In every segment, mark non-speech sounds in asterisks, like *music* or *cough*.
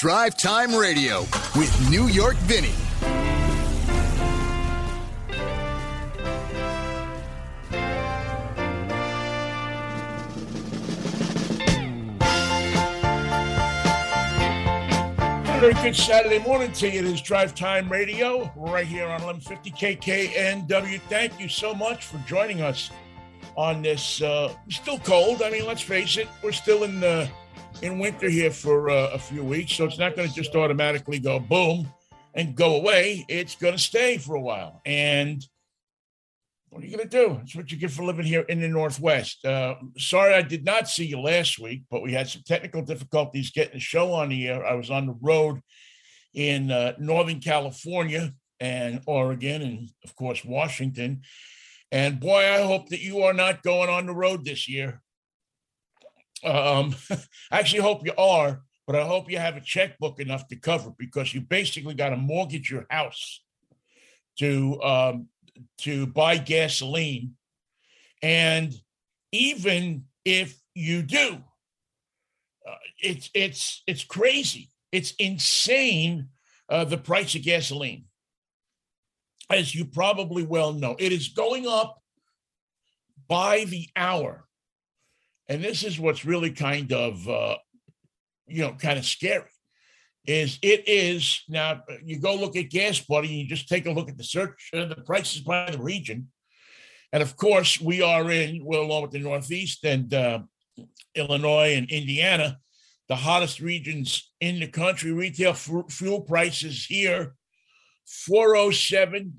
Drive Time Radio with New York Vinny. Very good Saturday morning to you. It is Drive Time Radio right here on 1150 KKNW. Thank you so much for joining us on this. Uh, still cold. I mean, let's face it, we're still in the in winter here for uh, a few weeks, so it's not going to just automatically go boom and go away. It's going to stay for a while. And what are you going to do? It's what you get for living here in the Northwest. Uh, sorry, I did not see you last week, but we had some technical difficulties getting the show on the air. I was on the road in uh, Northern California and Oregon, and of course, Washington. And boy, I hope that you are not going on the road this year. Um, *laughs* I actually hope you are, but I hope you have a checkbook enough to cover because you basically got to mortgage your house to um, to buy gasoline. And even if you do, uh, it's it's it's crazy. It's insane uh, the price of gasoline. As you probably well know, it is going up by the hour. And this is what's really kind of, uh, you know, kind of scary is it is now you go look at gas buddy you just take a look at the search uh, the prices by the region. And of course we are in well along with the northeast and uh, illinois and indiana the hottest regions in the country. Retail f- fuel prices here 407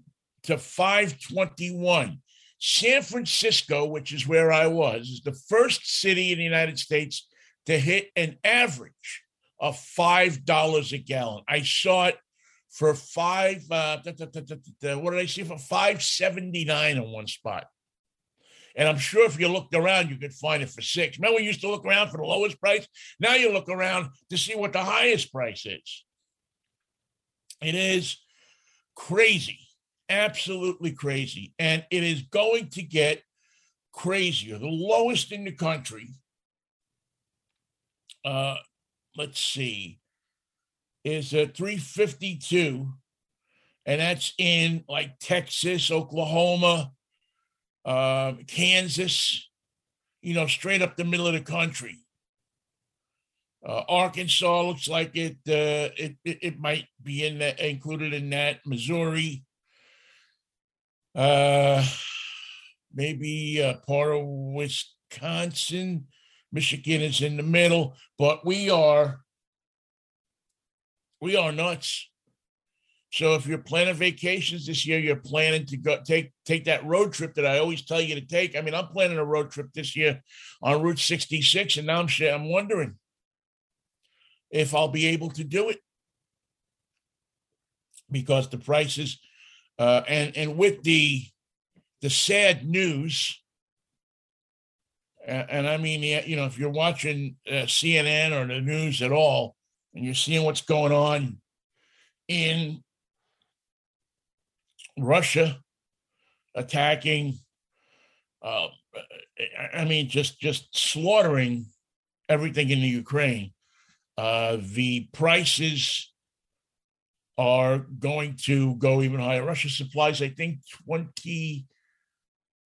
to 521 san francisco which is where i was is the first city in the united states to hit an average of five dollars a gallon. I saw it for five. Uh, da, da, da, what did I see for five seventy nine in one spot? And I'm sure if you looked around, you could find it for six. Remember, we used to look around for the lowest price. Now you look around to see what the highest price is. It is crazy, absolutely crazy, and it is going to get crazier. The lowest in the country. Uh, let's see, is a 352, and that's in like Texas, Oklahoma, uh, Kansas, you know, straight up the middle of the country. Uh, Arkansas looks like it, uh, it, it it might be in that included in that. Missouri, uh, maybe uh, part of Wisconsin. Michigan is in the middle, but we are we are nuts. So if you're planning vacations this year, you're planning to go take take that road trip that I always tell you to take. I mean, I'm planning a road trip this year on Route 66, and now I'm I'm wondering if I'll be able to do it because the prices uh, and and with the the sad news and, and I mean, you know, if you're watching uh, CNN or the news at all, and you're seeing what's going on in Russia attacking, uh, I mean, just just slaughtering everything in the Ukraine. Uh, the prices are going to go even higher. Russia supplies, I think, 20,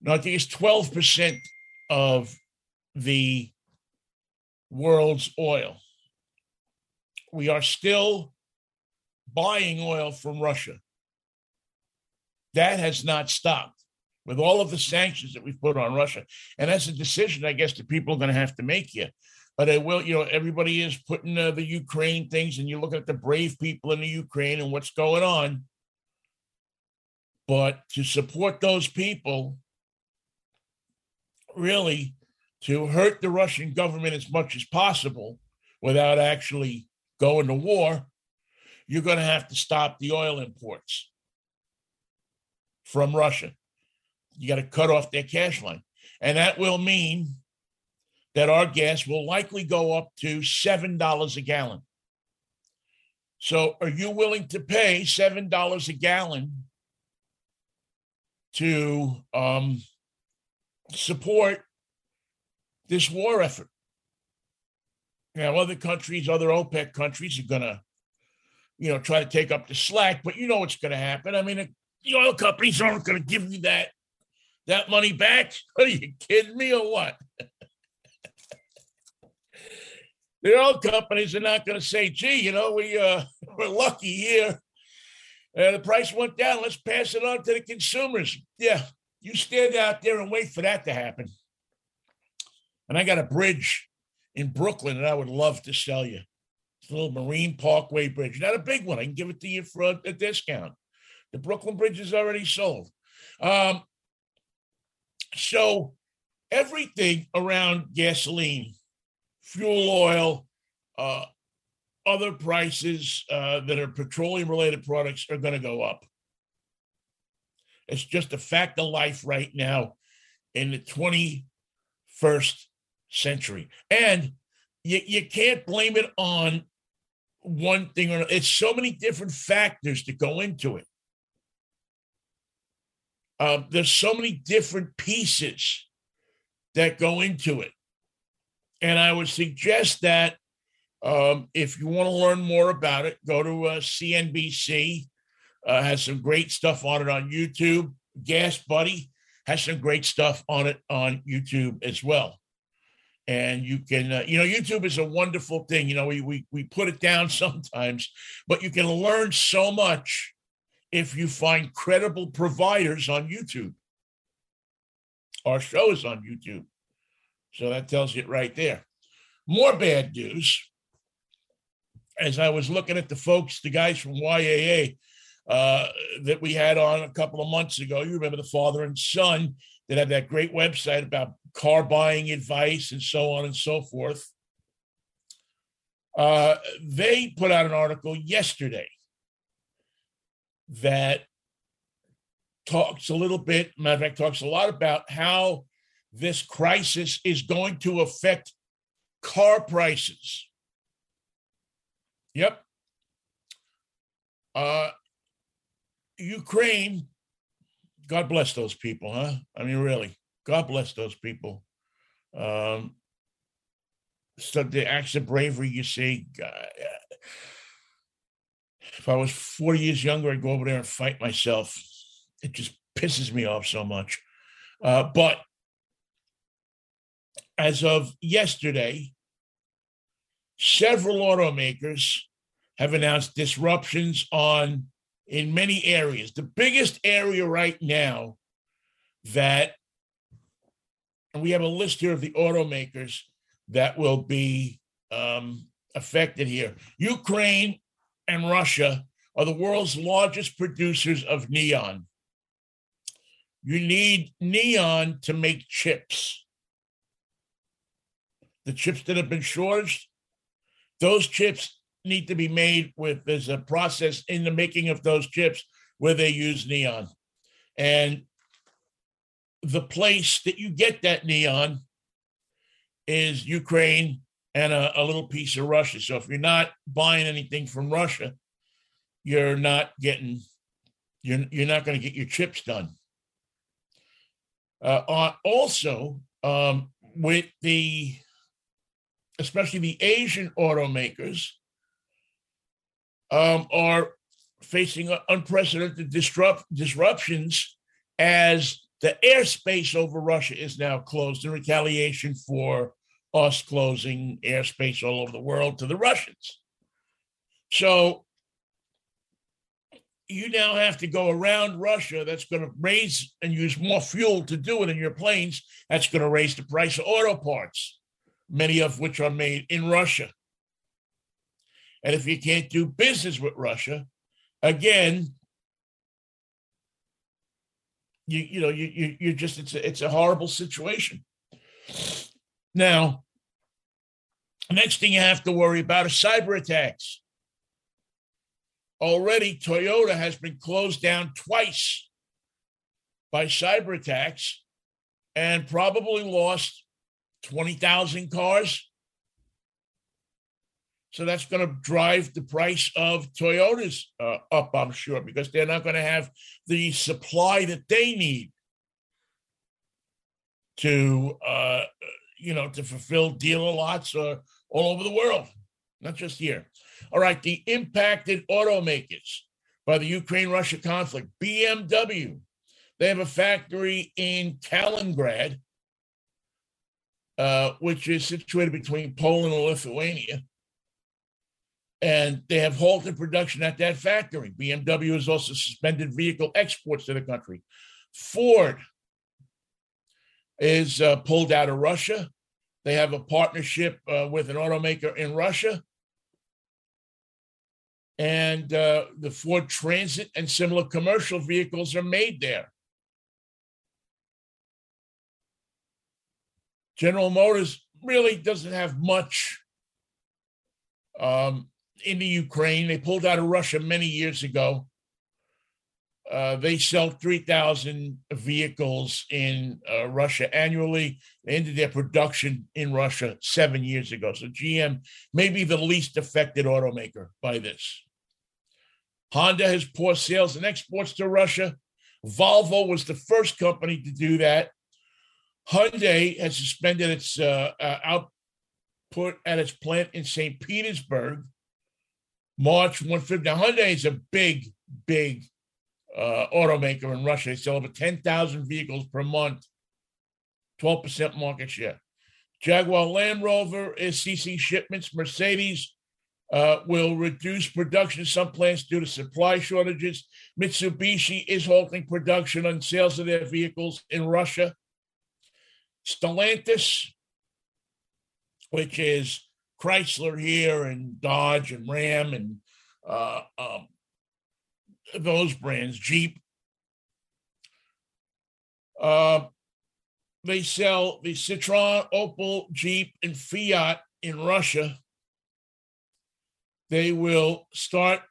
no, I think it's 12% of the world's oil. We are still buying oil from Russia. That has not stopped with all of the sanctions that we've put on Russia. And that's a decision, I guess, that people are going to have to make here. But it will, you know, everybody is putting uh, the Ukraine things, and you look at the brave people in the Ukraine and what's going on. But to support those people, really, to hurt the Russian government as much as possible without actually going to war, you're going to have to stop the oil imports from Russia. You got to cut off their cash line. And that will mean that our gas will likely go up to $7 a gallon. So, are you willing to pay $7 a gallon to um, support this war effort. Now, other countries, other OPEC countries are going to, you know, try to take up the slack, but you know what's going to happen. I mean, the oil companies aren't going to give you that that money back. *laughs* Are you kidding me or what? *laughs* the oil companies are not going to say, "Gee, you know, we uh, *laughs* we're lucky here. Uh, the price went down. Let's pass it on to the consumers." Yeah, you stand out there and wait for that to happen. And I got a bridge in Brooklyn that I would love to sell you. It's a little Marine Parkway bridge, not a big one. I can give it to you for a, discount. The Brooklyn Bridge is already sold. Um, so everything around gasoline, fuel oil, uh, other prices uh, that are petroleum related products are going to go up. It's just a fact of life right now in the 21st century. And you, you can't blame it on one thing or another. It's so many different factors that go into it. Um, there's so many different pieces that go into it. And I would suggest that um, if you want to learn more about it, go to uh, CNBC. Uh, has some great stuff on it on YouTube. Gas Buddy has some great stuff on it on YouTube as well. And you can, uh, you know, YouTube is a wonderful thing. You know, we, we we put it down *laughs* sometimes, but you can learn so much if you find credible providers on YouTube. Our show is on YouTube. So that tells you right there. More bad news. As I was looking at the folks, the guys from YAA uh, that we had on a couple of months ago, you remember the father and son that had that great website about car buying advice and so on and so forth. Uh, they put out an article yesterday that talks a little bit, matter of fact, talks a lot about how this crisis is going to affect car prices. Yep. Uh, Ukraine, God bless those people, huh? I mean, really, God bless those people. Um, so the acts of bravery you see, God, if I was 40 years younger, I'd go over there and fight myself. It just pisses me off so much. Uh, but as of yesterday, several automakers have announced disruptions on in many areas. The biggest area right now that and we have a list here of the automakers that will be um, affected here. Ukraine and Russia are the world's largest producers of neon. You need neon to make chips. The chips that have been shortaged, those chips need to be made with, there's a process in the making of those chips where they use neon. And the place that you get that neon is Ukraine and a, a, little piece of Russia. So if you're not buying anything from Russia, you're not getting you're you're not going to get your chips done. Uh, uh, also, um, with the especially the Asian automakers um, are facing unprecedented disrupt disruptions as the airspace over Russia is now closed in retaliation for us closing airspace all over the world to the Russians. So you now have to go around Russia. That's going to raise and use more fuel to do it in your planes. That's going to raise the price of auto parts, many of which are made in Russia. And if you can't do business with Russia, again, you you know you you you just it's a, it's a horrible situation. Now, next thing you have to worry about is cyber attacks. Already, Toyota has been closed down twice by cyber attacks and probably lost 20,000 cars. So that's going to drive the price of Toyotas uh, up, I'm sure, because they're not going to have the supply that they need to uh, you know, to fulfill dealer lots or all over the world, not just here. All right, the impacted automakers by the Ukraine Russia conflict, BMW, they have a factory in Kaliningrad, uh, which is situated between Poland and Lithuania. And they have halted production at that factory. BMW has also suspended vehicle exports to the country. Ford is uh, pulled out of Russia. They have a partnership uh, with an automaker in Russia. And uh, the Ford Transit and similar commercial vehicles are made there. General Motors really doesn't have much um, in the Ukraine. They pulled out of Russia many years ago. Uh, they sell 3,000 vehicles in uh, Russia annually. They ended their production in Russia seven years ago. So GM may be the least affected automaker by this. Honda has poor sales and exports to Russia. Volvo was the first company to do that. Hyundai has suspended its uh, uh, output at its plant in St. Petersburg. March 150. Now, Hyundai is a big, big uh, automaker in Russia. They sell over 10,000 vehicles per month, 12% market share. Jaguar Land Rover is ceasing shipments. Mercedes uh, will reduce production some plants due to supply shortages. Mitsubishi is halting production on sales of their vehicles in Russia. Stellantis, which is Chrysler here and Dodge and Ram and uh, um, those brands, Jeep. Uh, they sell the Citroen, Opel, Jeep, and Fiat in Russia. They will start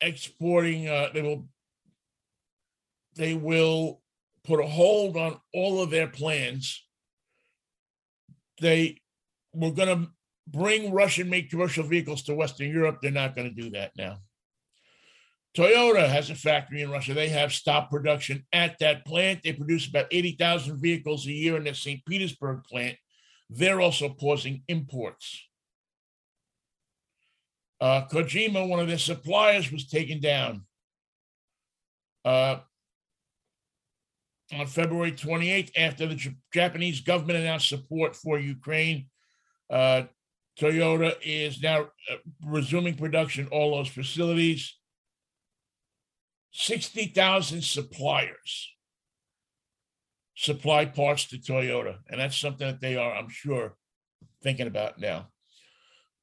exporting. Uh, they will. They will put a hold on all of their plans. They were going to bring Russian made commercial vehicles to Western Europe. They're not going to do that now. Toyota has a factory in Russia. They have stopped production at that plant. They produce about 80,000 vehicles a year in their St. Petersburg plant. They're also pausing imports. Uh, Kojima, one of their suppliers, was taken down. Uh, on February 28th after the Japanese government announced support for Ukraine. Uh, Toyota is now uh, resuming production all those facilities. 60,000 suppliers supply parts to Toyota. And that's something that they are, I'm sure, thinking about now.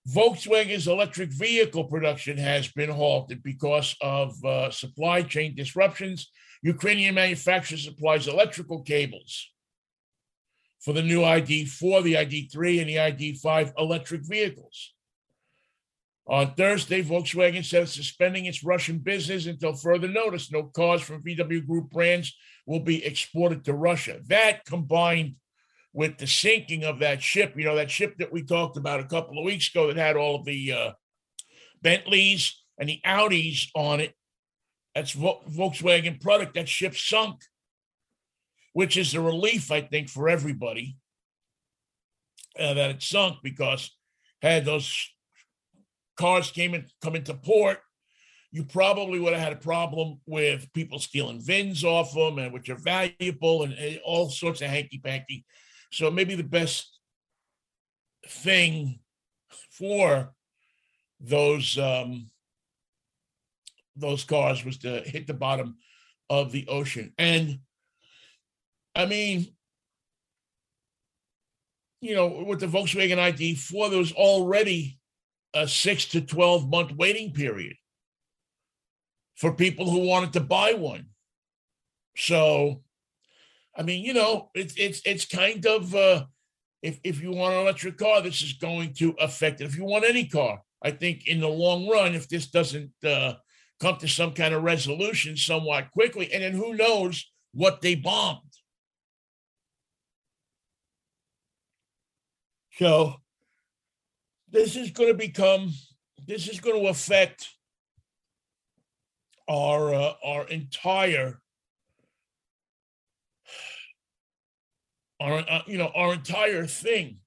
Volkswagen's electric vehicle production has been halted because of uh, supply chain disruptions Ukrainian manufacturer supplies electrical cables for the new ID4, the ID3, and the ID5 electric vehicles. On Thursday, Volkswagen said it's suspending its Russian business until further notice. No cars from VW Group brands will be exported to Russia. That combined with the sinking of that ship, you know, that ship that we talked about a couple of weeks ago that had all of the uh, Bentleys and the Audis on it, that's Volkswagen product. That ship sunk, which is a relief, I think, for everybody uh, that it sunk because had those cars came in come into port, you probably would have had a problem with people stealing VINs off them and which are valuable and, and all sorts of hanky panky. So maybe the best thing for those um, those cars was to hit the bottom of the ocean. And I mean, you know, with the Volkswagen ID4, there was already a six to 12 month waiting period for people who wanted to buy one. So, I mean, you know, it's it's it's kind of uh, if if you want an electric car, this is going to affect it. If you want any car, I think in the long run, if this doesn't uh, come to some kind of resolution somewhat quickly. And then who knows what they bombed. So this is going to become, this is going to affect our uh, our entire our uh, you know our entire thing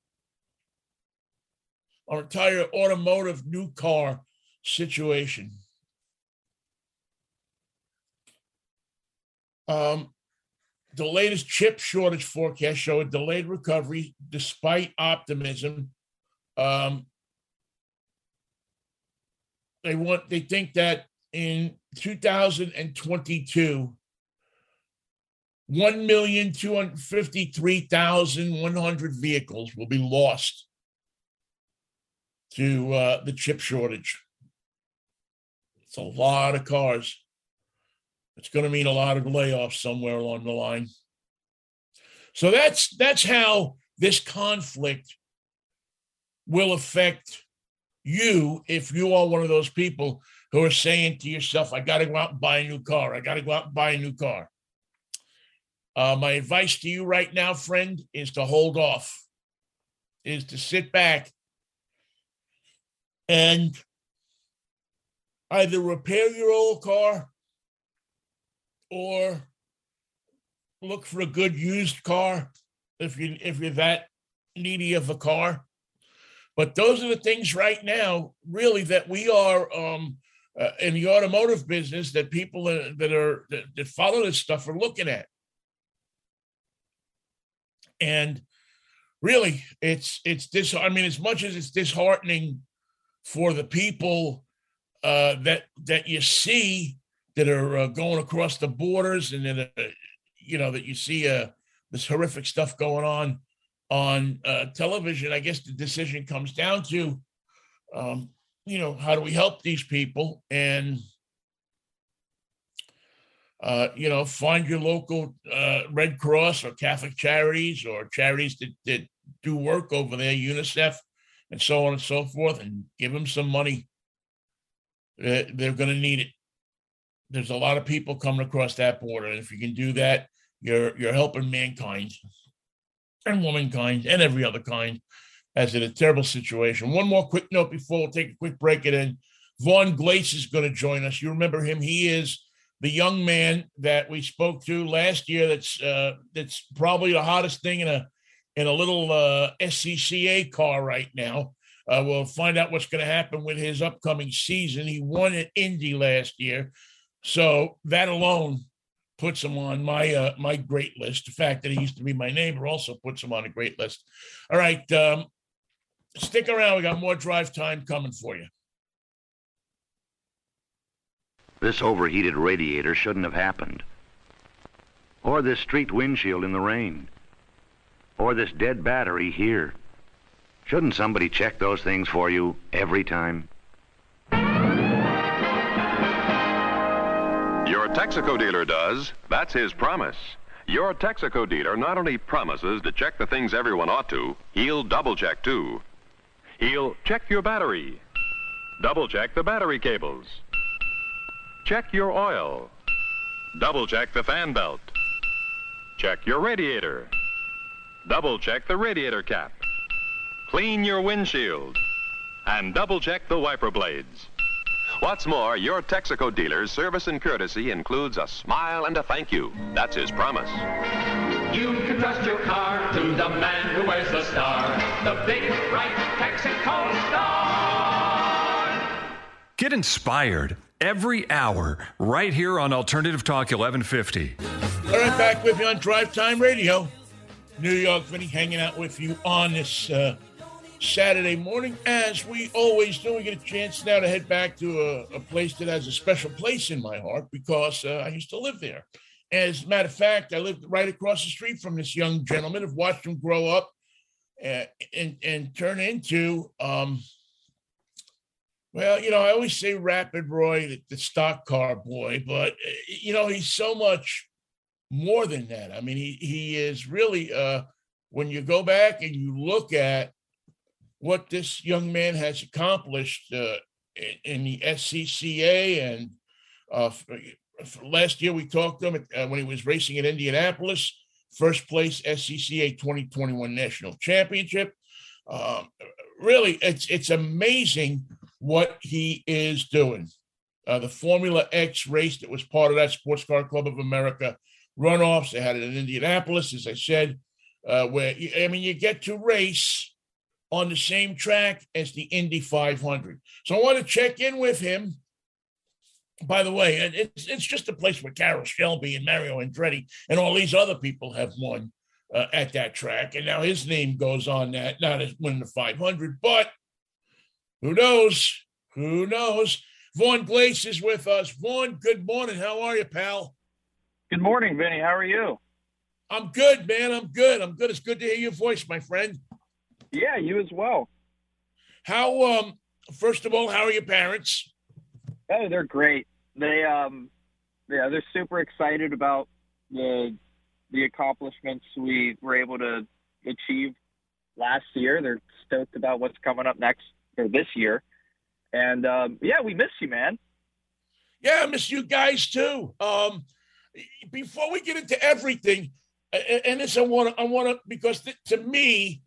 our entire automotive new car situation. Um, the latest chip shortage forecast show a delayed recovery despite optimism. Um, they want they think that in 2022 1,253,100 vehicles will be lost to uh, the chip shortage. It's a lot of cars. It's going to mean a lot of layoffs somewhere along the line. So that's that's how this conflict will affect you if you are one of those people who are saying to yourself, I got to go out and buy a new car. I got to go out and buy a new car. Uh, my advice to you right now, friend, is to hold off, is to sit back and either repair your old car or look for a good used car if you if you're that needy of a car. But those are the things right now, really, that we are um, uh, in the automotive business that people that are that, that follow this stuff are looking at. And really, it's it's this. I mean, as much as it's disheartening for the people uh, that that you see that are uh, going across the borders, and then uh, you know that you see uh, this horrific stuff going on on uh, television. I guess the decision comes down to, um, you know, how do we help these people and uh, you know, find your local uh, Red Cross or Catholic charities or charities that, that do work over there, UNICEF, and so on and so forth, and give them some money. Uh, they're going to need it. There's a lot of people coming across that border, and if you can do that, you're you're helping mankind and womankind and every other kind as in a terrible situation. One more quick note before we'll take a quick break, and then Vaughn Glace is going to join us. You remember him? He is the young man that we spoke to last year. That's uh, that's probably the hottest thing in a in a little uh, SCCA car right now. Uh, we'll find out what's going to happen with his upcoming season. He won at Indy last year, so that alone puts him on my uh, my great list. The fact that he used to be my neighbor also puts him on a great list. All right, um, stick around. We got more drive time coming for you. This overheated radiator shouldn't have happened. Or this street windshield in the rain. Or this dead battery here. Shouldn't somebody check those things for you every time? Texaco dealer does. That's his promise. Your Texaco dealer not only promises to check the things everyone ought to, he'll double check too. He'll check your battery, double check the battery cables, Check your oil. Double check the fan belt. Check your radiator. Double check the radiator cap. Clean your windshield. And double check the wiper blades. What's more, your Texaco dealer's service and courtesy includes a smile and a thank you. That's his promise. You can trust your car to the man who wears the star, the big, bright Texaco star. Get inspired every hour right here on Alternative Talk 1150. All right, back with you on Drive Time Radio. New York Vinny hanging out with you on this uh, Saturday morning. As we always do, we get a chance now to head back to a, a place that has a special place in my heart because uh, I used to live there. As a matter of fact, I lived right across the street from this young gentleman. I've watched him grow up uh, and, and turn into um, well, you know, I always say Rapid Roy, the, the stock car boy, but you know, he's so much more than that. I mean, he he is really uh when you go back and you look at what this young man has accomplished uh, in, in, the SCCA and uh, last year we talked to him uh, when he was racing at Indianapolis, first place SCCA 2021 National Championship. Um, really, it's it's amazing what he is doing. Uh, the Formula X race that was part of that Sports Car Club of America runoffs. They had it in Indianapolis, as I said, uh, where I mean, you get to race on the same track as the Indy 500. So I want to check in with him. By the way, it's it's just a place where Carroll Shelby and Mario Andretti and all these other people have won uh, at that track, and now his name goes on that, not as winning the 500, but who knows? Who knows? Vaughn Glace is with us. Vaughn, good morning. How are you, pal? Good morning, Vinny. How are you? I'm good, man. I'm good. I'm good. It's good to hear your voice, my friend. Yeah, you as well. How um first of all, how are your parents? Oh, they're great. They um yeah, they're super excited about the the accomplishments we were able to achieve last year. They're stoked about what's coming up next or this year. And um, yeah, we miss you, man. Yeah, I miss you guys too. Um, before we get into everything, and this I want to, I want to, because th- to me,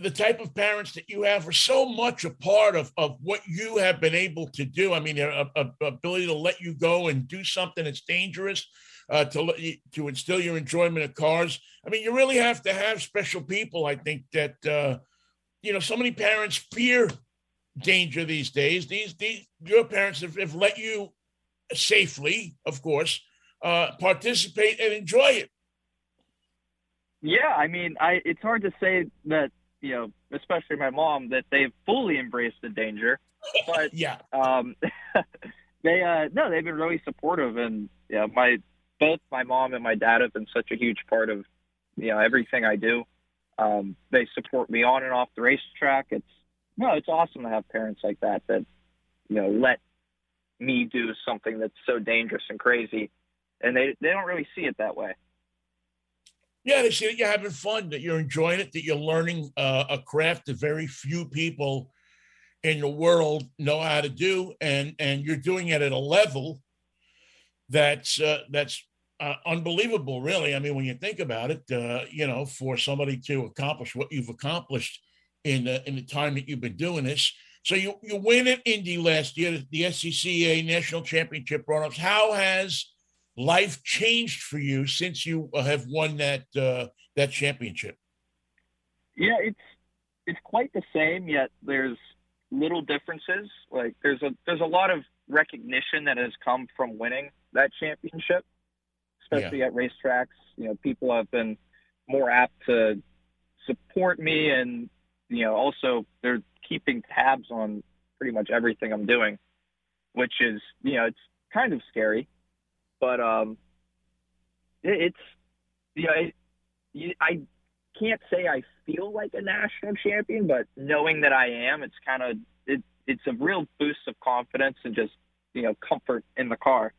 the type of parents that you have are so much a part of, of what you have been able to do. I mean, a, a ability to let you go and do something that's dangerous, uh, to to instill your enjoyment of cars. I mean, you really have to have special people. I think that uh, you know so many parents fear danger these days. These these your parents have, have let you safely, of course, uh, participate and enjoy it. Yeah, I mean, I it's hard to say that you know, especially my mom, that they've fully embraced the danger. *laughs* But yeah, um, *laughs* they uh, no, they've been really supportive, and yeah, my both my mom and my dad have been such a huge part of you know everything I do. Um, they support me on and off the racetrack. It's no, it's awesome to have parents like that that you know let me do something that's so dangerous and crazy, and they they don't really see it that way. Yeah, they see that you're having fun, that you're enjoying it, that you're learning uh, a craft that very few people in the world know how to do, and and you're doing it at a level that's uh, that's uh, unbelievable, really. I mean, when you think about it, uh, you know, for somebody to accomplish what you've accomplished in the, in the time that you've been doing this. So you you win at Indy last year, the SCCA National Championship runoffs. How has life changed for you since you have won that uh, that championship? Yeah, it's it's quite the same. Yet there's little differences. Like there's a there's a lot of recognition that has come from winning that championship, especially yeah. at racetracks. You know, people have been more apt to support me, and you know, also they're keeping tabs on pretty much everything I'm doing, which is you know, it's kind of scary but um, it, it's know, it, I can't say I feel like a national champion, but knowing that I am, it's kind of it, it's a real boost of confidence and just you know comfort in the car.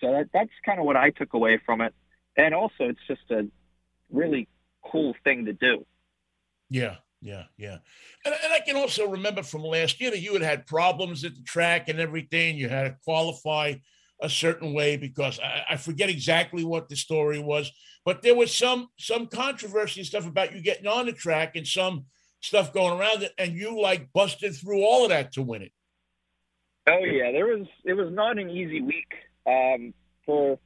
So that, that's kind of what I took away from it, and also it's just a really cool thing to do. Yeah, yeah, yeah. And, and I can also remember from last year that you had had problems at the track and everything. You had to qualify a certain way because I, I, forget exactly what the story was, but there was some some controversy and stuff about you getting on the track and some stuff going around it, and you like busted through all of that to win it. Oh yeah, there was it was not an easy week um, for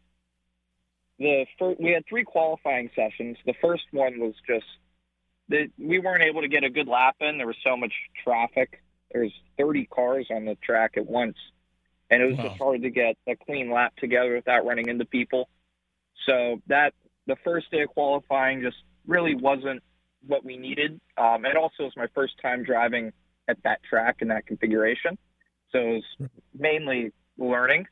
the first, we had three qualifying sessions. The first one was just that we weren't able to get a good lap in. There was so much traffic. There was 30 cars on the track at once and it was wow. just hard to get a clean lap together without running into people. So that the first day of qualifying just really wasn't what we needed. Um, it also was my first time driving at that track in that configuration, so it was mainly learning.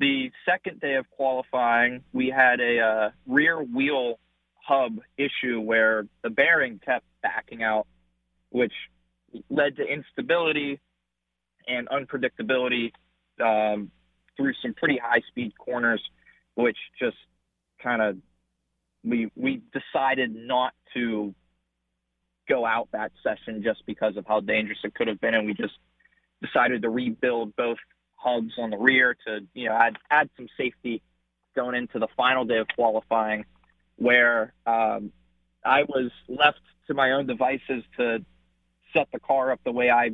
The second day of qualifying, we had a uh, rear wheel hub issue where the bearing kept backing out, which led to instability and unpredictability um, through some pretty high speed corners, which just kind of we we decided not to go out that session just because of how dangerous it could have been, and we just decided to rebuild both hubs on the rear to you know add add some safety going into the final day of qualifying, where um, I was left to my own devices to set the car up the way I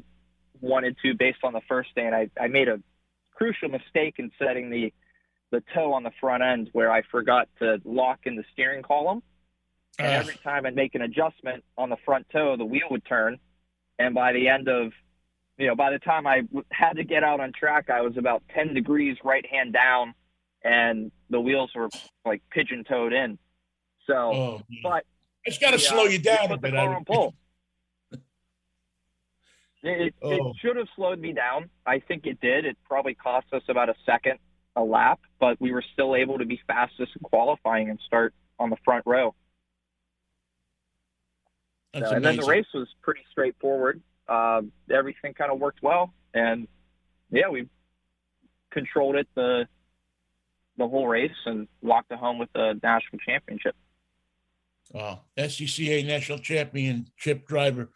wanted to based on the first day, and I, I made a crucial mistake in setting the the toe on the front end where I forgot to lock in the steering column. And every time I'd make an adjustment on the front toe, the wheel would turn And by the end of, you know, by the time I had to get out on track, I was about 10 degrees right hand down, and the wheels were like pigeon toed in. So, Oh, but it's got to the, slow uh, you down a put the bit. I car would on pole. It, Oh. it should have slowed me down. I think it did. It probably cost us about a second a lap, but we were still able to be fastest in qualifying and start on the front row. So, and then the race was pretty straightforward. Um, everything kind of worked well, and yeah, we controlled it the the whole race and walked it home with the national championship. Wow. SCCA national championship driver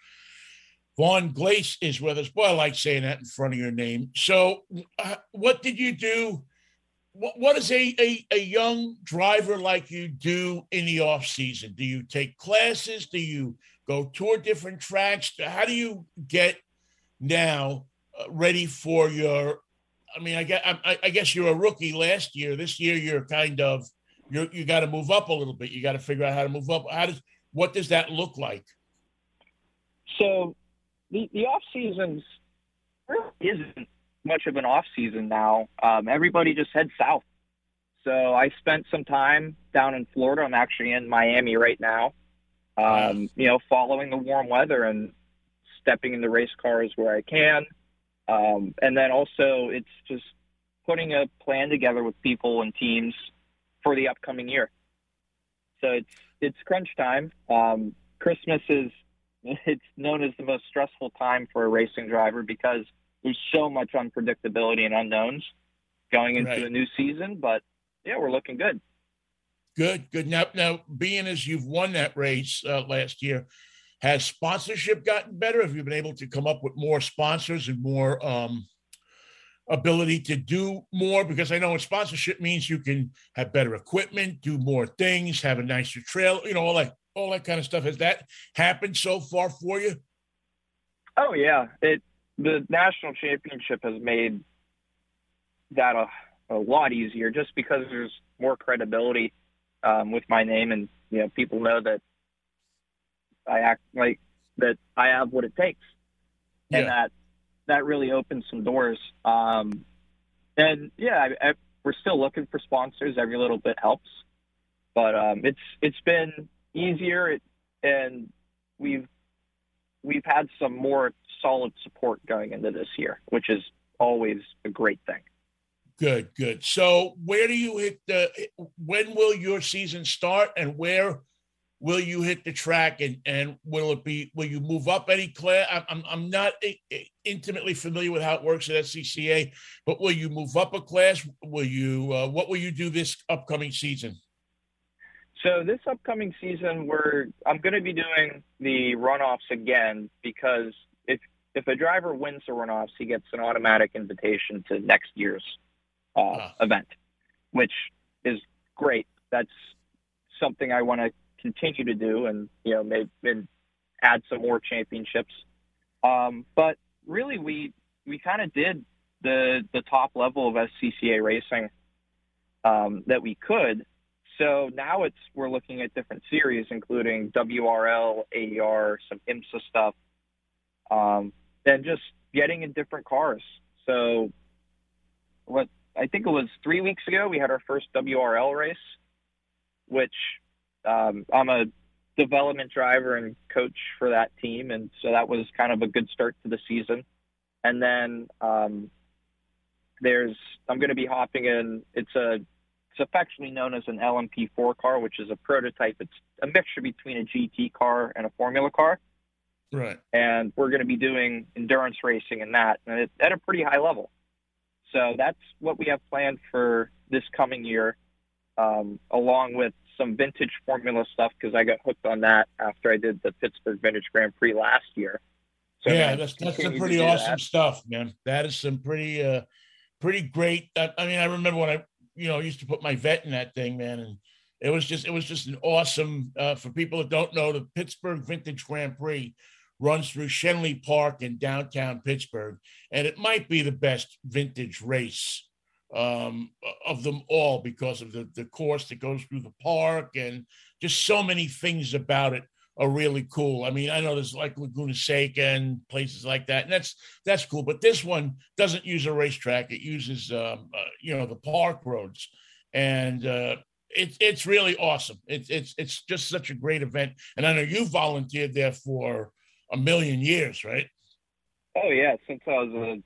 Vaughn Glace is with us. Boy, I like saying that in front of your name. So, uh, what did you do? What, what does a, a, a young driver like you do in the off season? Do you take classes? Do you go tour different tracks? How do you get now uh, ready for your? I mean, I guess I, I guess you're a rookie last year. This year, you're kind of you you got to move up a little bit. You got to figure out how to move up. How does what does that look like? So the the off seasons really isn't much of an off season now. Um, everybody just heads south. So I spent some time down in Florida. I'm actually in Miami right now. Um, you know, following the warm weather and stepping in the race cars where I can. Um, and then also it's just putting a plan together with people and teams for the upcoming year. So it's it's crunch time. Um, Christmas is *laughs* it's known as the most stressful time for a racing driver because there's so much unpredictability and unknowns going into Right. a new season. But yeah, we're looking good. Good, good. Now, now, being as you've won that race uh, last year, has sponsorship gotten better? Have you been able to come up with more sponsors and more um, ability to do more? Because I know sponsorship means you can have better equipment, do more things, have a nicer trail, you know, all that, all that kind of stuff. Has that happened so far for you? Oh yeah, it the national championship has made that a, a lot easier just because there's more credibility um, with my name and you know people know that I act like that I have what it takes and that that really opens some doors. Um, and yeah, I, I, we're still looking for sponsors. Every little bit helps, but um, it's it's been easier, and we've we've had some more solid support going into this year, which is always a great thing. Good, good. So, where do you hit the? When will your season start, and where will you hit the track? And and will it be? Will you move up any class? I'm I'm, not intimately familiar with how it works at SCCA, but will you move up a class? Will you? Uh, what will you do this upcoming season? So this upcoming season, we're I'm going to be doing the runoffs again because if if a driver wins the runoffs, he gets an automatic invitation to next year's uh, Ah. event, which is great. That's something I want to continue to do, and you know, maybe and add some more championships. Um, but really, we we kind of did the the top level of SCCA racing um, that we could. So now it's we're looking at different series, including WRL, AER, some IMSA stuff, um, and just getting in different cars. So what I think it was three weeks ago we had our first WRL race, which um, I'm a development driver and coach for that team, and so that was kind of a good start to the season. And then um, there's I'm going to be hopping in. It's a it's affectionately known as an LMP4 car, which is a prototype. It's a mixture between a GT car and a Formula car, Right. and we're going to be doing endurance racing in that, and it, at a pretty high level. So that's what we have planned for this coming year, um, along with some vintage Formula stuff because I got hooked on that after I did the Pittsburgh Vintage Grand Prix last year. So yeah, that's that's some pretty awesome that. stuff, man. That is some pretty uh pretty great. I, I mean, I remember when I you know I used to put my vet in that thing, man, and it was just it was just an awesome. Uh, for people that don't know, the Pittsburgh Vintage Grand Prix runs through Schenley Park in downtown Pittsburgh, and it might be the best vintage race um, of them all because of the the course that goes through the park and just so many things about it are really cool. I mean, I know there's like Laguna Seca and places like that, and that's that's cool. But this one doesn't use a racetrack; it uses um, uh, you know the park roads, and uh, it's it's really awesome. It's it's it's just such a great event, and I know you volunteered there for a million years, right? Oh yeah, since I was a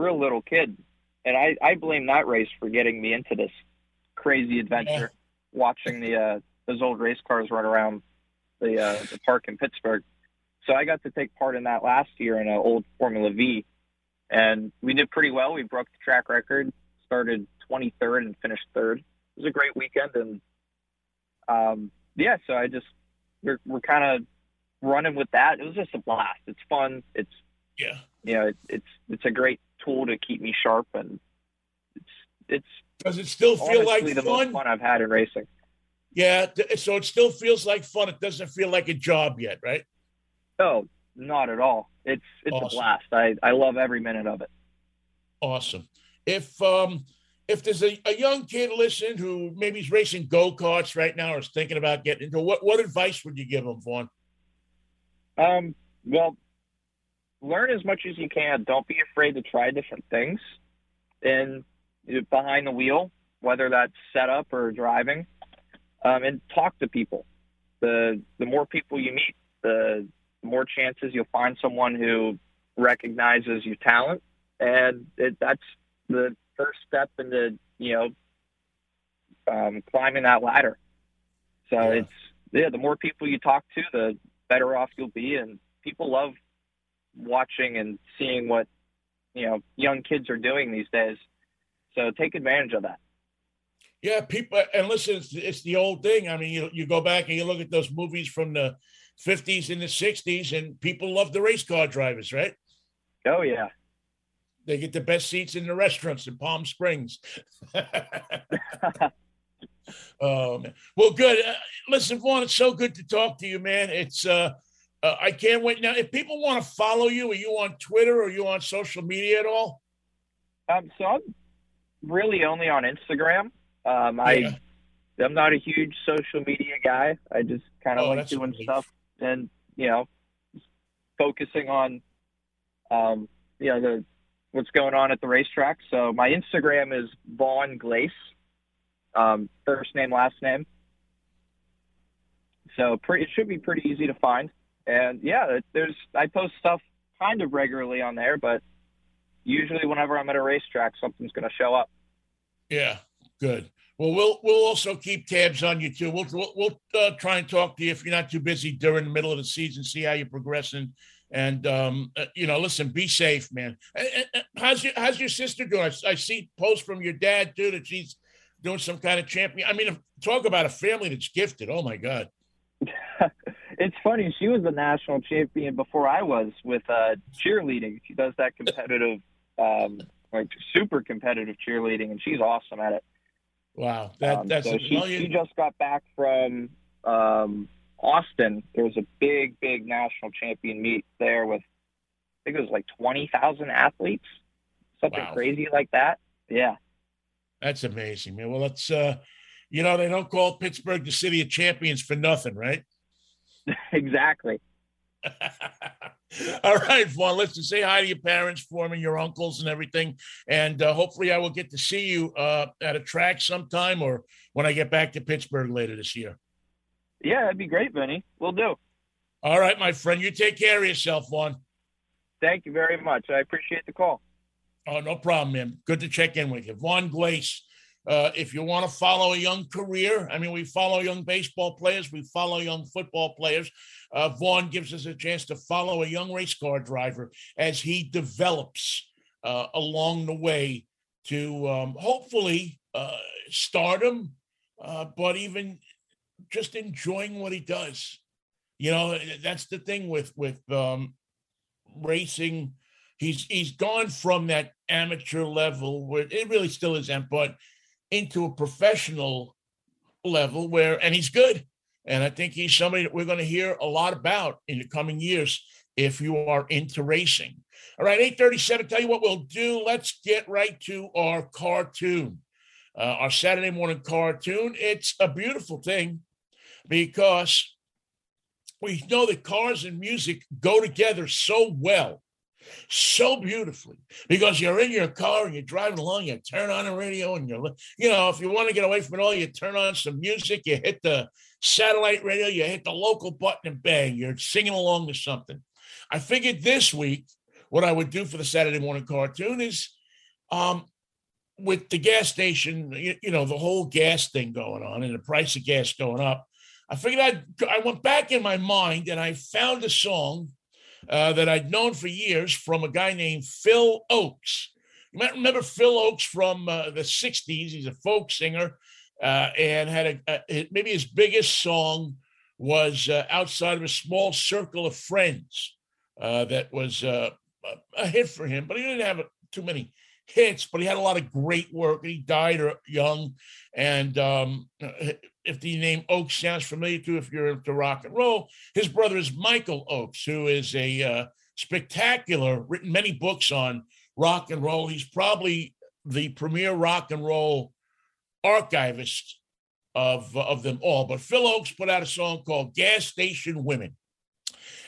real little kid, and I I blame that race for getting me into this crazy adventure. Yeah. Watching the uh, those old race cars run around the uh, the park in Pittsburgh, so I got to take part in that last year in an old Formula V, and we did pretty well. We broke the track record, started 23rd and finished third. It was a great weekend, and um, yeah, so I just we're we're kind of running with that. It was just a blast. It's fun. It's yeah, you know, it, it's it's a great tool to keep me sharp, and it's it's. Does it still feel like the fun? most fun I've had in racing? Yeah, so it still feels like fun. It doesn't feel like a job yet, right? No, not at all. It's it's awesome. a blast. I I love every minute of it. Awesome. If um if there's a, a young kid listening who maybe is racing go karts right now or is thinking about getting into what what advice would you give them, Vaughn? Um. Well, learn as much as you can. Don't be afraid to try different things. And behind the wheel, whether that's setup or driving, um, and talk to people. The the more people you meet, the more chances you'll find someone who recognizes your talent, and it, that's the first step into you know um, climbing that ladder. So yeah. it's yeah, the more people you talk to, the better off you'll be, and people love watching and seeing what you know young kids are doing these days. So take advantage of that. Yeah, people, and listen, it's, it's the old thing. I mean, you, you go back and you look at those movies from the 50s and the 60s, and people love the race car drivers, right? Oh, yeah. They get the best seats in the restaurants in Palm Springs. oh, *laughs* *laughs* man. Well, good. Uh, listen, Vaughn, it's so good to talk to you, man. It's, uh, uh, I can't wait. Now, if people want to follow you, are you on Twitter or are you on social media at all? Um, so I'm really only on Instagram. Um, yeah. I I'm not a huge social media guy. I just kind of oh, like doing stuff and you know focusing on um, you know the what's going on at the racetrack. So my Instagram is Vaughn Glace, um, first name last name. So pretty, it should be pretty easy to find. And yeah, there's I post stuff kind of regularly on there, but usually whenever I'm at a racetrack, something's going to show up. Yeah, good. Well, we'll we'll also keep tabs on you too. We'll we'll, we'll uh, try and talk to you if you're not too busy during the middle of the season. See how you're progressing, and um, uh, you know, listen, be safe, man. How's your How's your sister doing? I, I see posts from your dad too that she's doing some kind of champion. I mean, talk about a family that's gifted. Oh my God. *laughs* it's funny. She was a national champion before I was with uh, cheerleading. She does that competitive, um, like super competitive cheerleading, and she's awesome at it. Wow, that, um, that's so she, she, just got back from um, Austin. There was a big, big national champion meet there with I think it was like twenty thousand athletes, something wow. crazy like that. Yeah, that's amazing, man. Well, that's uh, you know they don't call Pittsburgh the city of champions for nothing, right? *laughs* exactly. *laughs* All right, Vaughn. Listen, say hi to your parents for me, your uncles, and everything. And uh, hopefully, I will get to see you uh, at a track sometime, or when I get back to Pittsburgh later this year. Yeah, that'd be great, Vinny. We'll do. All right, my friend. You take care of yourself, Vaughn. Thank you very much. I appreciate the call. Oh, no problem, man. Good to check in with you, Vaughn Glace. Uh, if you want to follow a young career, I mean, we follow young baseball players, we follow young football players. Uh, Vaughn gives us a chance to follow a young race car driver as he develops uh, along the way to um, hopefully uh, stardom, uh, but even just enjoying what he does. You know, that's the thing with with um, racing. He's he's gone from that amateur level where it really still is, but into a professional level where, and he's good. And I think he's somebody that we're going to hear a lot about in the coming years if you are into racing. All right, 837. Tell you what we'll do. Let's get right to our cartoon. Uh, our Saturday morning cartoon. It's a beautiful thing because we know that cars and music go together so well, so beautifully, because you're in your car and you're driving along, you turn on the radio and you're, you know, if you want to get away from it all, you turn on some music, you hit the satellite radio, you hit the local button and bang, you're singing along to something. I figured this week, what I would do for the Saturday morning cartoon is um, with the gas station, you, you, know, the whole gas thing going on and the price of gas going up. I figured I'd, I went back in my mind and I found a song uh, that I'd known for years from a guy named Phil Ochs. You might remember Phil Ochs from uh, the 60s. He's a folk singer uh, and had a, a, maybe his biggest song was uh, outside of a small circle of friends uh, that was uh, a hit for him, but he didn't have too many hits, but he had a lot of great work. He died young. And um, if the name Ochs sounds familiar to if you're into rock and roll, his brother is Michael Ochs, who is a uh, spectacular, written many books on rock and roll. He's probably the premier rock and roll archivist of, of them all. But Phil Ochs put out a song called Gas Station Women.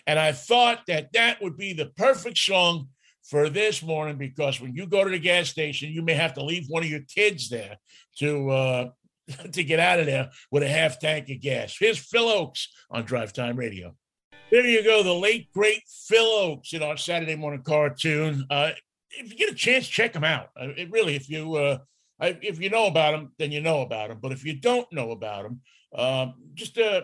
And I thought that that would be the perfect song for this morning because when you go to the gas station, you may have to leave one of your kids there to uh, *laughs* to get out of there with a half tank of gas. Here's Phil Ochs on Drive Time Radio. There you go, the late great Phil Ochs in our Saturday morning cartoon. Uh, if you get a chance, check him out. Uh, it really, if you uh, if you know about him, then you know about him. But if you don't know about him, um, just uh,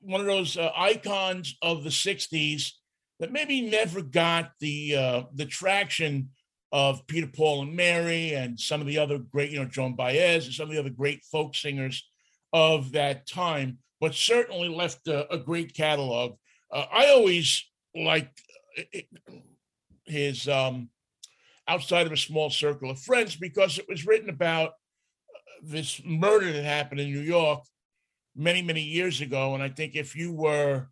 one of those uh, icons of the '60s that maybe never got the uh, the traction of Peter, Paul, and Mary, and some of the other great, you know, Joan Baez and some of the other great folk singers of that time, but certainly left a, a great catalog. Uh, I always liked uh, his um, outside of a small circle of friends because it was written about uh, this murder that happened in New York many, many years ago. And I think if you were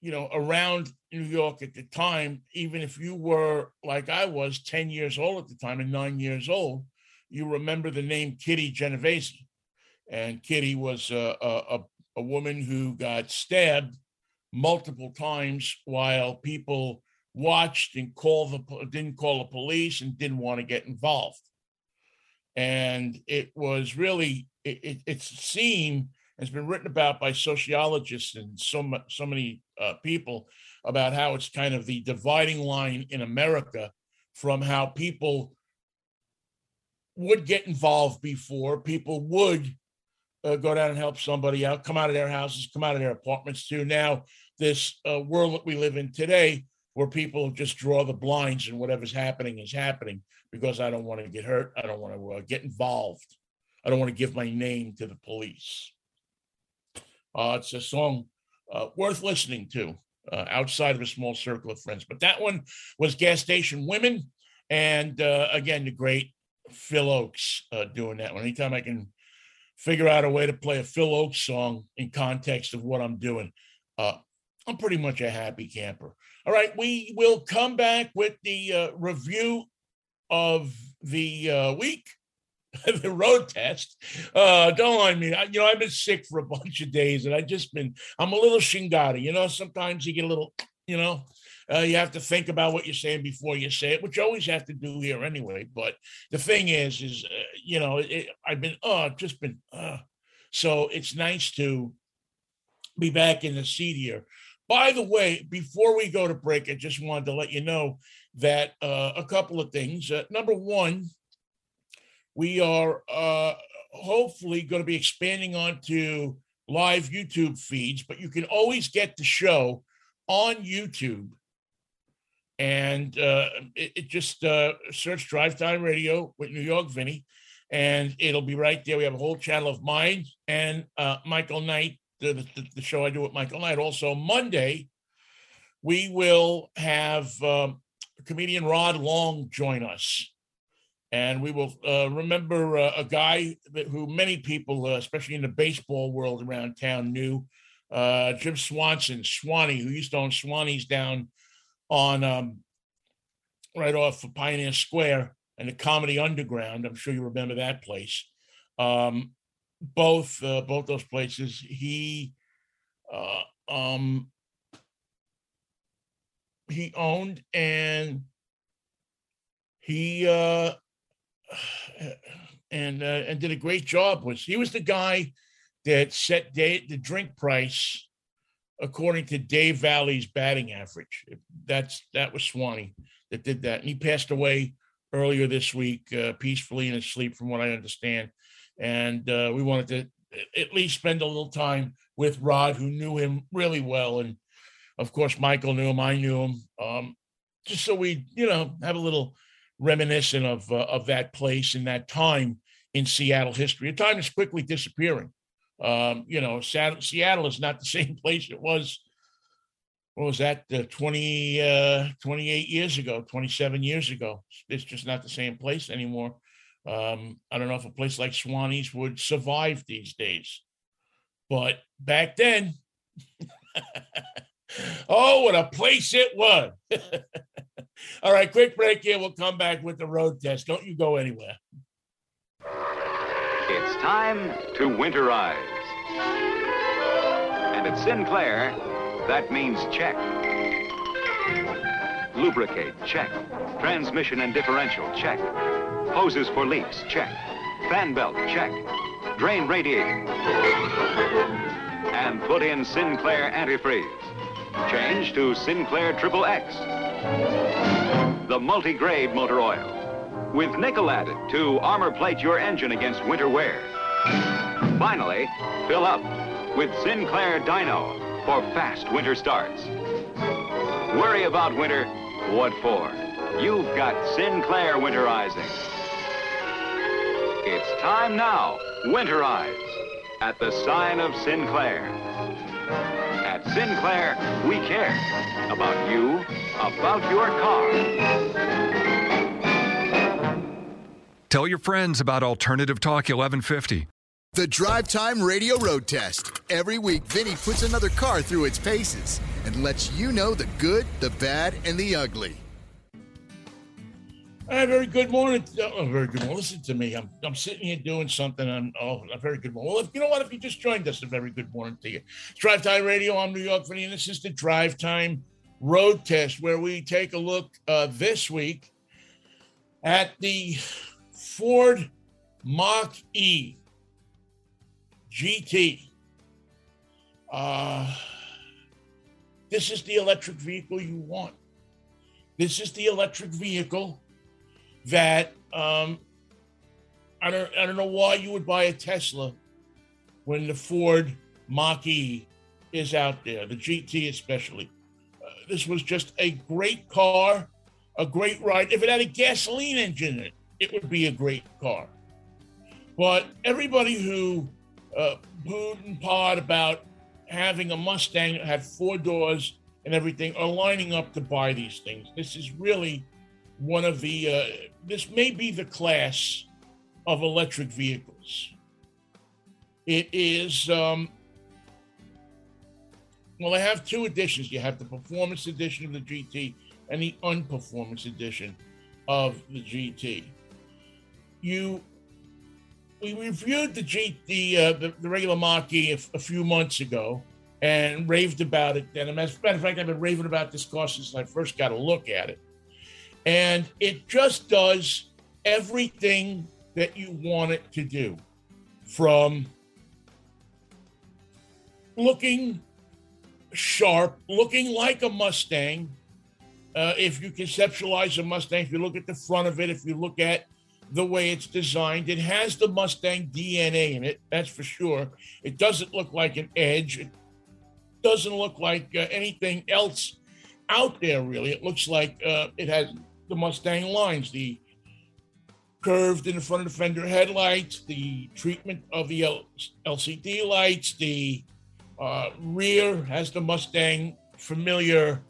you know, around New York at the time, even if you were like I was 10 years old at the time and nine years old, you remember the name Kitty Genovese. And Kitty was a, a, a woman who got stabbed multiple times while people watched and called the didn't call the police and didn't want to get involved. And it was really it, it, it's seen has been written about by sociologists and so so many uh, people about how it's kind of the dividing line in America from how people would get involved before people would uh, go down and help somebody out, come out of their houses, come out of their apartments to now this uh, world that we live in today where people just draw the blinds and whatever's happening is happening because I don't want to get hurt. I don't want to uh, get involved. I don't want to give my name to the police. Uh, it's a song uh, worth listening to uh, outside of a small circle of friends. But that one was Gas Station Women. And uh, again, the great Phil Ochs uh, doing that one. Anytime I can figure out a way to play a Phil Ochs song in context of what I'm doing, uh, I'm pretty much a happy camper. All right, we will come back with the review of the week *laughs* the road test. Uh, don't mind me. I, you know, I've been sick for a bunch of days, and I just been. I'm a little shingada. You know, sometimes you get a little. You know, uh, you have to think about what you're saying before you say it, which you always have to do here anyway. But the thing is, is uh, you know, it, I've been oh, I've just been uh, so it's nice to be back in the seat here. By the way, before we go to break, I just wanted to let you know that uh, a couple of things. Uh, number one, we are uh, hopefully going to be expanding onto live YouTube feeds, but you can always get the show on YouTube. And uh, it, it, just uh, search Drive Time Radio with New York Vinny, and it'll be right there. We have a whole channel of mine and uh, Michael Knight, the, the, the, show I do with Michael Knight. Also, Monday, we will have um, comedian Rod Long join us and we will uh, remember uh, a guy that, who many people, uh, especially in the baseball world around town, knew uh, Jim Swanson, Swanee, who used to own Swanee's down on um, right off of Pioneer Square and the Comedy Underground. I'm sure you remember that place. Um, both uh, both those places. He uh, um, he owned and he uh, and uh, and did a great job. Was he was the guy that set day, the drink price according to Dave Valle's batting average. That's that was Swanee that did that, and he passed away earlier this week, uh, peacefully in his sleep, from what I understand. And uh, we wanted to at least spend a little time with Rod, who knew him really well, and of course Michael knew him. I knew him, um, just so we, you know, have a little reminiscent of uh, of that place and that time in Seattle history. A time is quickly disappearing. Um, you know, Seattle is not the *laughs* same place it was. What was that? Uh, 20, uh, 28 years ago, 27 years ago. It's just not the same place anymore. Um, I don't know if a place like Swanee's would survive these days. But back then, *laughs* oh, what a place it was. *laughs* All right, quick break here. We'll come back with the road test. Don't you go anywhere. It's time to winterize. And at Sinclair, that means check. Lubricate, check. Transmission and differential, check. Hoses for leaks, check. Fan belt, check. Drain radiator. And put in Sinclair antifreeze. Change to Sinclair Triple X. The multi-grade motor oil with nickel added to armor plate your engine against winter wear. Finally, fill up with Sinclair Dino for fast winter starts. Worry about winter? What for? You've got Sinclair winterizing. It's time now, winterize, at the sign of Sinclair. At Sinclair, we care about you, about your car. Tell your friends about Alternative Talk 1150. The Drive Time Radio Road Test. Every week, Vinny puts another car through its paces and lets you know the good, the bad, and the ugly. A very good morning. Oh, very good morning. Listen to me. I'm, I'm sitting here doing something. I'm oh, a very good morning. Well, if, you know what? If you just joined us, a very good morning to you. It's Drive Time Radio. I'm New York Vinny, and this is the Drive Time Road Test, where we take a look uh, this week at the Ford Mach E GT. Uh, this is the electric vehicle you want. This is the electric vehicle that um, I don't I don't know why you would buy a Tesla when the Ford Mach E is out there, the GT especially. Uh, this was just a great car, a great ride. If it had a gasoline engine in it, it would be a great car. But everybody who uh, booed and pawed about having a Mustang that had four doors and everything are lining up to buy these things. This is really one of the, uh, this may be the class of electric vehicles. It is, um, well, I have two editions. You have the performance edition of the GT and the unperformance edition of the GT you we reviewed the G the uh, the, the, regular Mach-E a, a few months ago and raved about it. And as a matter of fact, I've been raving about this car since I first got a look at it. And it just does everything that you want it to do from looking sharp, looking like a Mustang. Uh, if you conceptualize a Mustang, if you look at the front of it, if you look at the way it's designed. It has the Mustang DNA in it, that's for sure. It doesn't look like an Edge. It doesn't look like uh, anything else out there, really. It looks like uh, it has the Mustang lines, the curved in the front of the fender headlights, the treatment of the L- LCD lights, the uh, rear has the Mustang familiar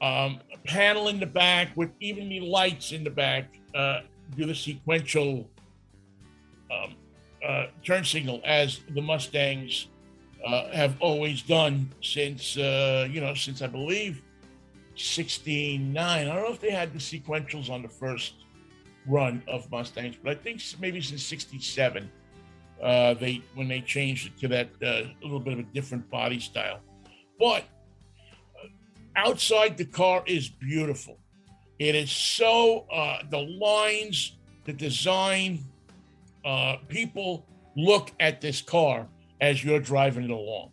um, panel in the back with even the lights in the back. Uh, do the sequential um, uh, turn signal as the Mustangs uh, have always done since uh, you know since I believe '69. I don't know if they had the sequentials on the first run of Mustangs, but I think maybe since '67 uh, they when they changed it to that uh, little bit of a different body style. But uh, outside the car is beautiful. It is so uh, the lines, the design. Uh, people look at this car as you're driving it along.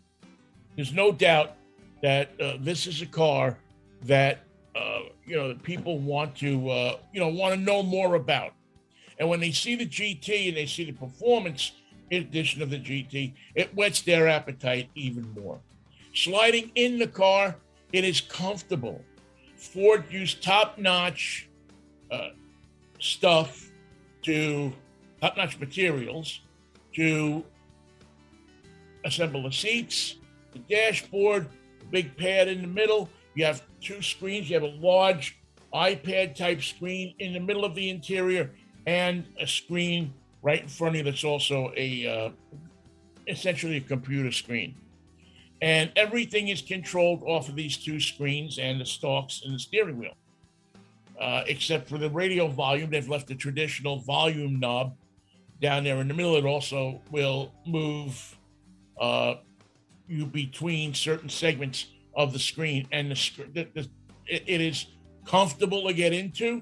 There's no doubt that this is a car that uh, you know people want to uh, you know want to know more about. And when they see the GT and they see the performance edition of the GT, it whets their appetite even more. Sliding in the car, it is comfortable. Ford used top-notch uh, stuff to top-notch materials to assemble the seats, the dashboard, the big pad in the middle. You have two screens. You have a large iPad type screen in the middle of the interior and a screen right in front of you that's also a uh, essentially a computer screen. And everything is controlled off of these two screens and the stalks and the steering wheel. Uh, except for the radio volume, they've left the traditional volume knob down there in the middle. It also will move uh, you between certain segments of the screen, and the, the, the it, it is comfortable to get into,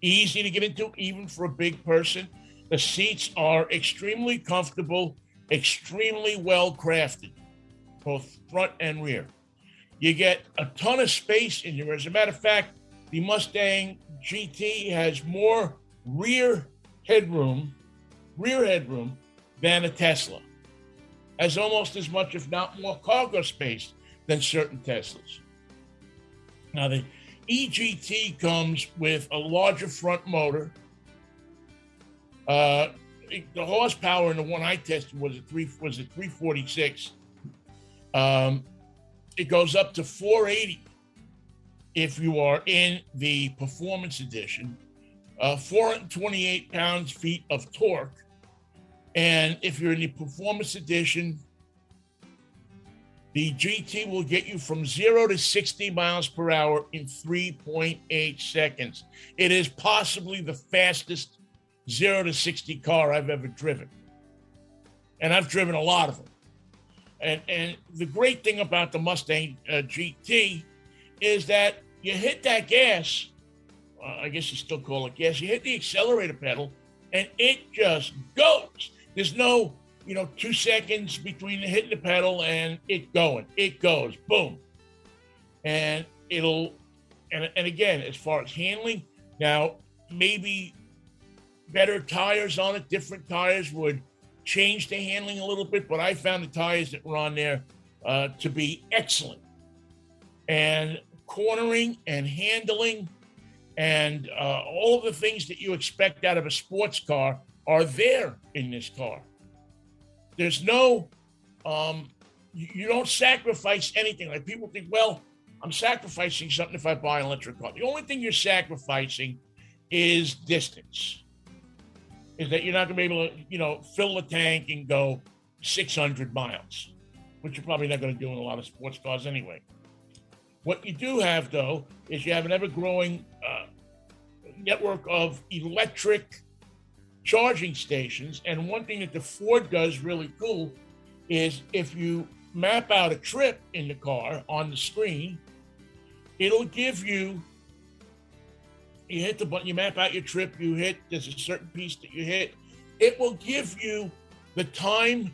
easy to get into, even for a big person. The seats are extremely comfortable, extremely well crafted, both front and rear. You get a ton of space in here. As a matter of fact, the Mustang GT has more rear headroom, rear headroom than a Tesla. Has almost as much, if not more, cargo space than certain Teslas. Now, the EGT comes with a larger front motor. Uh, the horsepower in the one I tested was a three was a 346. Um, it goes up to 480 if you are in the performance edition. Uh, 428 pounds feet of torque, and if you're in the performance edition, the GT will get you from zero to 60 miles per hour in 3.8 seconds. It is possibly the fastest zero to 60 car I've ever driven. And I've driven a lot of them. And, and the great thing about the Mustang uh, GT is that you hit that gas, uh, I guess you still call it gas, you hit the accelerator pedal, and it just goes. There's no you know, two seconds between hitting the pedal and it going. It goes, boom. And it'll, and, and again, as far as handling, now maybe better tires on it, different tires would change the handling a little bit, but I found the tires that were on there uh, to be excellent. And cornering and handling and uh, all of the things that you expect out of a sports car are there in this car. There's no, um, you, don't sacrifice anything. Like people think, well, I'm sacrificing something if I buy an electric car. The only thing you're sacrificing is distance. Is that you're not going to be able to, you know, fill the tank and go 600 miles, which you're probably not going to do in a lot of sports cars anyway. What you do have, though, is you have an ever growing uh, network of electric charging stations. And one thing that the Ford does really cool is if you map out a trip in the car on the screen, it'll give you you hit the button, you map out your trip, you hit there's a certain piece that you hit, it will give you the time,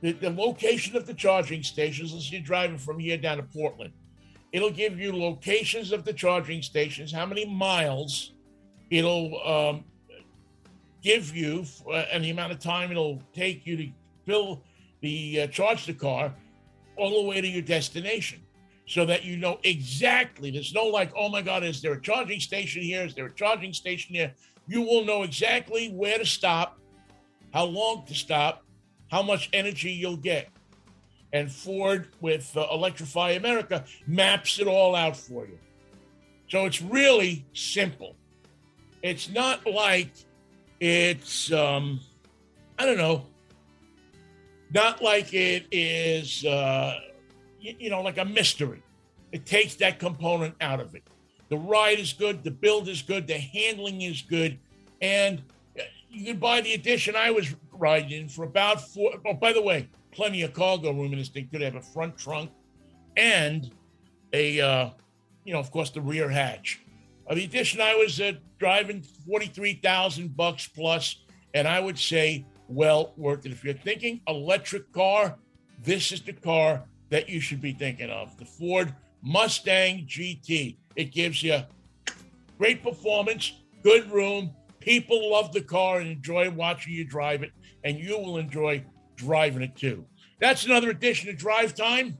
the, the location of the charging stations. Let's say you're driving from here down to Portland. It'll give you locations of the charging stations, how many miles. It'll um, give you uh, and the amount of time it'll take you to fill the uh, charge the car all the way to your destination so that you know exactly there's no like oh my god is there a charging station here? Is there a charging station here? You will know exactly where to stop how long to stop how much energy you'll get. And ford with uh, electrify america maps it all out for you. So it's really simple. It's not like it's um i don't know. Not like it is uh you, you know like a mystery. It takes that component out of it. The ride is good the build is good the handling is good and you can buy the edition i was riding in for about four oh by the way plenty of cargo room in this thing. Could have a front trunk and a, uh, you know, of course, the rear hatch. The addition, I was uh, driving 43,000 bucks plus, and I would say well worth it. If you're thinking electric car, this is the car that you should be thinking of. The Ford Mustang GT. It gives you great performance, good room. People love the car and enjoy watching you drive it, and you will enjoy driving it too. That's another edition of Drive Time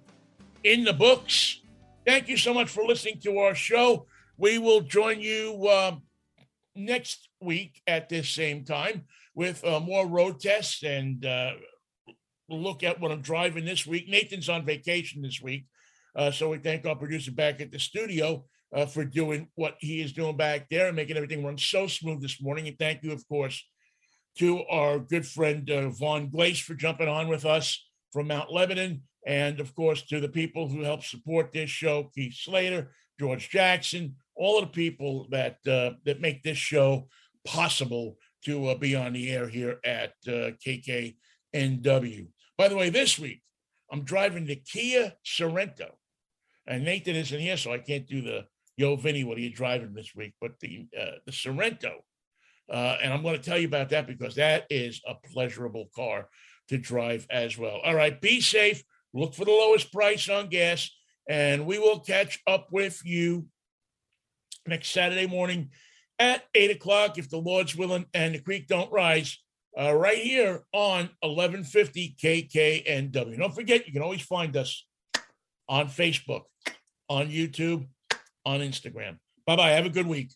in the books. Thank you so much for listening to our show. We will join you um, next week at this same time with uh, more road tests and uh, look at what I'm driving this week. Nathan's on vacation this week. Uh, so we thank our producer back at the studio uh, for doing what he is doing back there and making everything run so smooth this morning. And thank you, of course, to our good friend uh, Vaughn Glace for jumping on with us from Mount Lebanon. And of course, to the people who help support this show, Keith Slater, George Jackson, all of the people that uh, that make this show possible to uh, be on the air here at uh, KKNW. By the way, this week I'm driving the Kia Sorento, and Nathan isn't here, so I can't do the Yo Vinny. What are you driving this week? But the uh, the Sorento, uh, and I'm going to tell you about that because that is a pleasurable car to drive as well. All right, be safe. Look for the lowest price on gas, and we will catch up with you next Saturday morning at eight o'clock, if the Lord's willing and the creek don't rise, uh, right here on 1150 KKNW. Don't forget, you can always find us on Facebook, on YouTube, on Instagram. Bye bye. Have a good week.